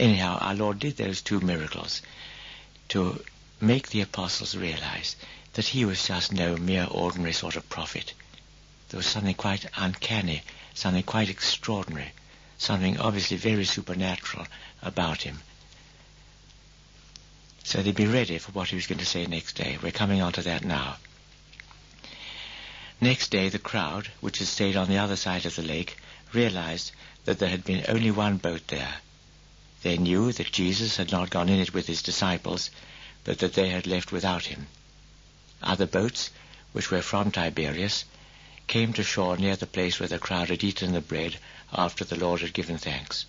Anyhow, our Lord did those two miracles to make the apostles realize that he was just no mere ordinary sort of prophet. There was something quite uncanny, something quite extraordinary, something obviously very supernatural about him. So they'd be ready for what he was going to say next day. We're coming on to that now. Next day, the crowd, which had stayed on the other side of the lake, realized that there had been only one boat there. They knew that Jesus had not gone in it with his disciples, but that they had left without him. Other boats, which were from Tiberias, came to shore near the place where the crowd had eaten the bread after the Lord had given thanks.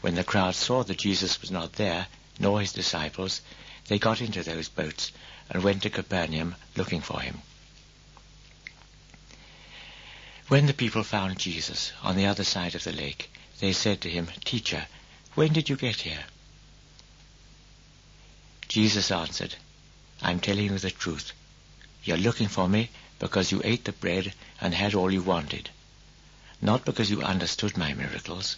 When the crowd saw that Jesus was not there, nor his disciples, they got into those boats and went to Capernaum looking for him. When the people found Jesus on the other side of the lake, they said to him, Teacher, when did you get here? Jesus answered, I'm telling you the truth. You're looking for me because you ate the bread and had all you wanted, not because you understood my miracles.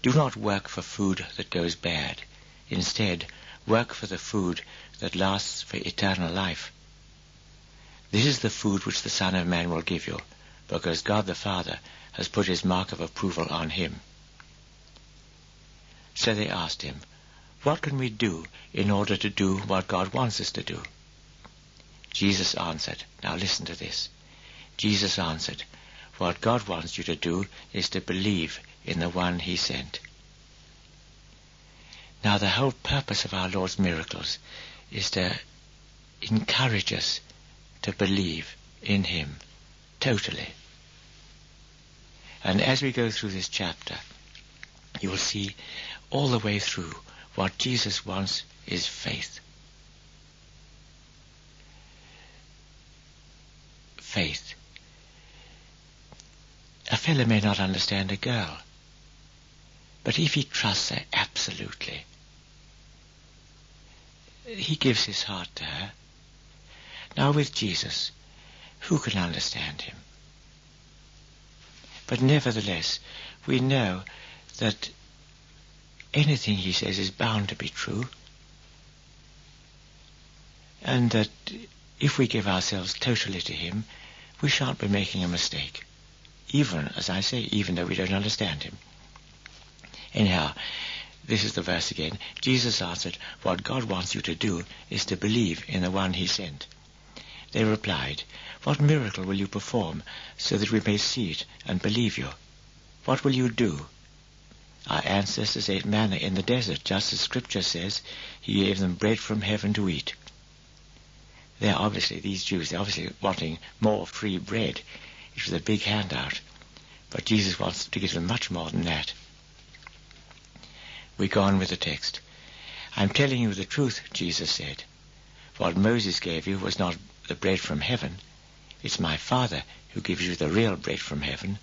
Do not work for food that goes bad. Instead, work for the food that lasts for eternal life. This is the food which the Son of Man will give you, because God the Father has put his mark of approval on him. So they asked him, what can we do in order to do what God wants us to do? Jesus answered, now listen to this. Jesus answered, what God wants you to do is to believe in the one he sent. Now the whole purpose of our Lord's miracles is to encourage us to believe in him totally. And as we go through this chapter, you will see all the way through what Jesus wants is faith. Faith. A fellow may not understand a girl, but if he trusts her absolutely, he gives his heart to her. Now with Jesus, who can understand him? But nevertheless, we know that anything he says is bound to be true. And that if we give ourselves totally to him, we shan't be making a mistake. Even, as I say, even though we don't understand him. Anyhow, this is the verse again. Jesus answered, What God wants you to do is to believe in the one he sent. They replied, What miracle will you perform so that we may see it and believe you? What will you do? Our ancestors ate manna in the desert, just as Scripture says he gave them bread from heaven to eat. They're obviously, these Jews, they're obviously wanting more free bread. It was a big handout. But Jesus wants to give them much more than that. We go on with the text. I'm telling you the truth, Jesus said. What Moses gave you was not the bread from heaven. It's my Father who gives you the real bread from heaven.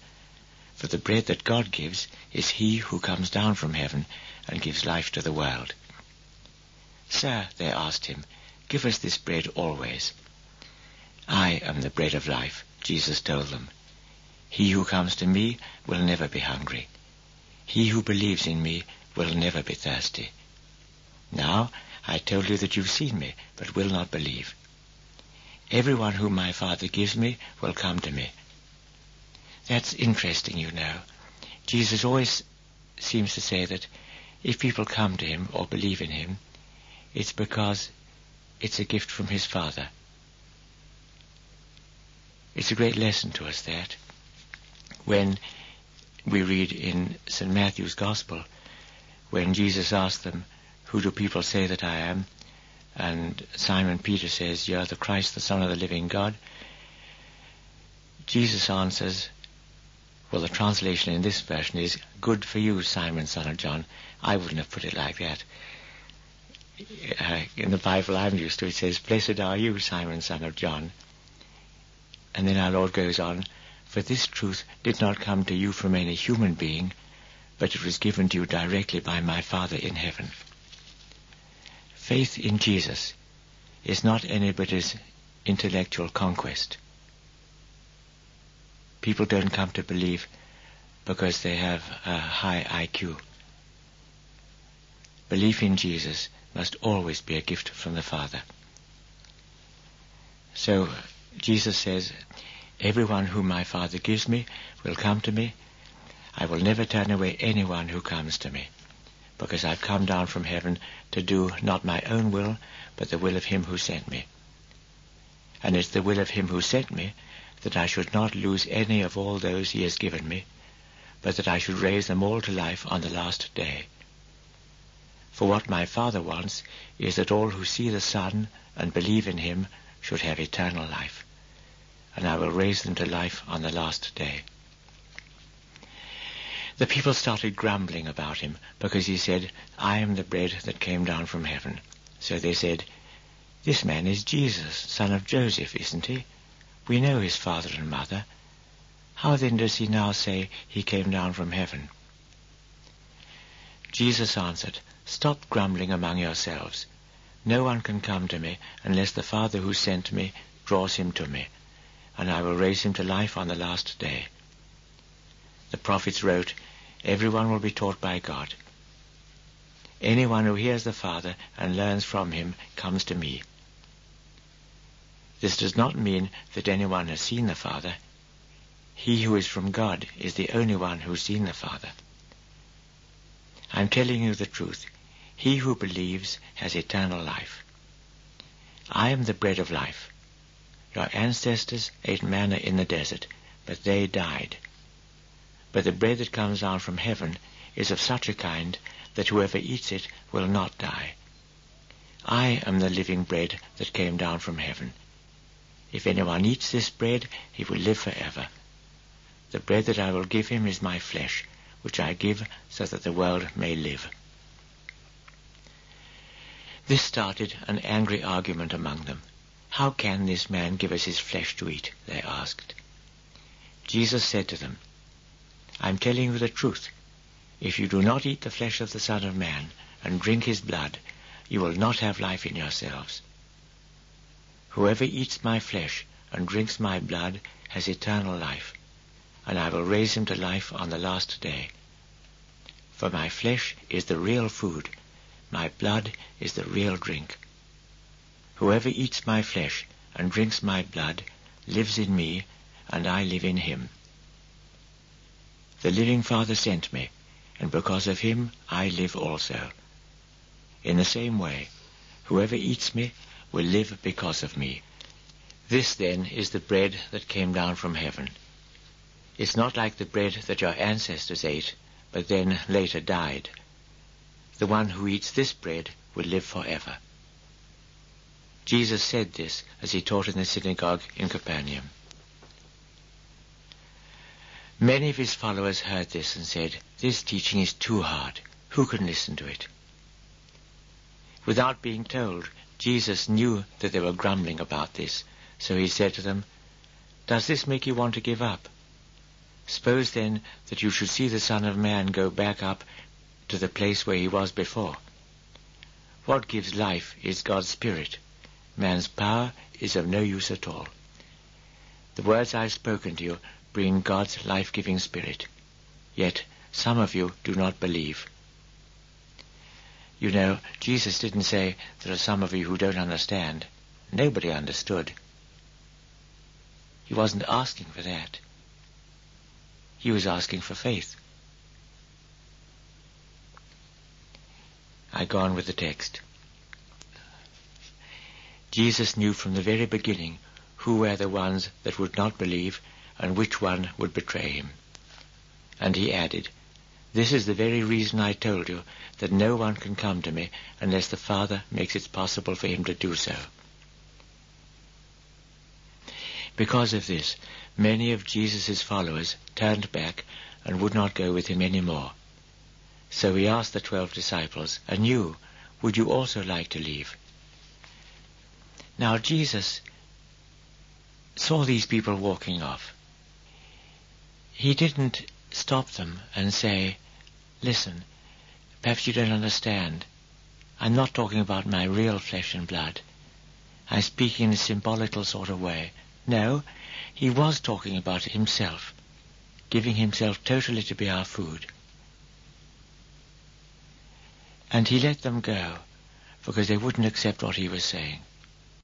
For the bread that God gives is he who comes down from heaven and gives life to the world. Sir, they asked him, give us this bread always. I am the bread of life, Jesus told them. He who comes to me will never be hungry. He who believes in me will never be thirsty. Now I told you that you've seen me, but will not believe. Everyone whom my Father gives me will come to me that's interesting, you know. Jesus always seems to say that if people come to him or believe in him, it's because it's a gift from his Father. It's a great lesson to us that when we read in St. Matthew's Gospel, when Jesus asked them, Who do people say that I am? And Simon Peter says, You're the Christ, the Son of the living God. Jesus answers, well, the translation in this version is, Good for you, Simon, son of John. I wouldn't have put it like that. Uh, in the Bible I'm used to, it says, Blessed are you, Simon, son of John. And then our Lord goes on, For this truth did not come to you from any human being, but it was given to you directly by my Father in heaven. Faith in Jesus is not anybody's intellectual conquest. People don't come to believe because they have a high IQ. Belief in Jesus must always be a gift from the Father. So Jesus says, Everyone whom my Father gives me will come to me. I will never turn away anyone who comes to me, because I've come down from heaven to do not my own will, but the will of him who sent me. And it's the will of him who sent me that I should not lose any of all those he has given me, but that I should raise them all to life on the last day. For what my Father wants is that all who see the Son and believe in him should have eternal life and I will raise them to life on the last day. The people started grumbling about him because he said, I am the bread that came down from heaven. So they said, This man is Jesus, son of Joseph, isn't he? We know his father and mother. How then does he now say he came down from heaven? Jesus answered, Stop grumbling among yourselves. No one can come to me unless the Father who sent me draws him to me and I will raise him to life on the last day. The prophets wrote, Everyone will be taught by God. Anyone who hears the Father and learns from him comes to me. This does not mean that anyone has seen the Father. He who is from God is the only one who has seen the Father. I'm telling you the truth. He who believes has eternal life. I am the bread of life. Your ancestors ate manna in the desert, but they died. But the bread that comes down from heaven is of such a kind that whoever eats it will not die. I am the living bread that came down from heaven. If anyone eats this bread, he will live forever. The bread that I will give him is my flesh, which I give so that the world may live. This started an angry argument among them. How can this man give us his flesh to eat? they asked. Jesus said to them, I am telling you the truth. If you do not eat the flesh of the Son of Man and drink his blood, you will not have life in yourselves. Whoever eats my flesh and drinks my blood has eternal life, and I will raise him to life on the last day. For my flesh is the real food, my blood is the real drink. Whoever eats my flesh and drinks my blood lives in me, and I live in him. The living Father sent me, and because of him I live also. In the same way, whoever eats me will live because of me. This then is the bread that came down from heaven. It's not like the bread that your ancestors ate, but then later died. The one who eats this bread will live forever. Jesus said this as he taught in the synagogue in Capernaum. Many of his followers heard this and said, This teaching is too hard. Who can listen to it? Without being told, Jesus knew that they were grumbling about this, so he said to them, Does this make you want to give up? Suppose then that you should see the Son of Man go back up to the place where he was before. What gives life is God's Spirit man's power is of no use at all. The words I have spoken to you bring God's life-giving spirit. Yet some of you do not believe. You know, Jesus didn't say there are some of you who don't understand. Nobody understood. He wasn't asking for that. He was asking for faith. I go on with the text. Jesus knew from the very beginning who were the ones that would not believe and which one would betray him. And he added, This is the very reason I told you that no one can come to me unless the Father makes it possible for him to do so. Because of this, many of Jesus' followers turned back and would not go with him any more. So he asked the twelve disciples, And you, would you also like to leave? Now Jesus saw these people walking off. He didn't stop them and say, listen, perhaps you don't understand. I'm not talking about my real flesh and blood. I'm speaking in a symbolical sort of way. No, he was talking about himself. giving himself totally to be our food. And he let them go because they wouldn't accept what he was saying.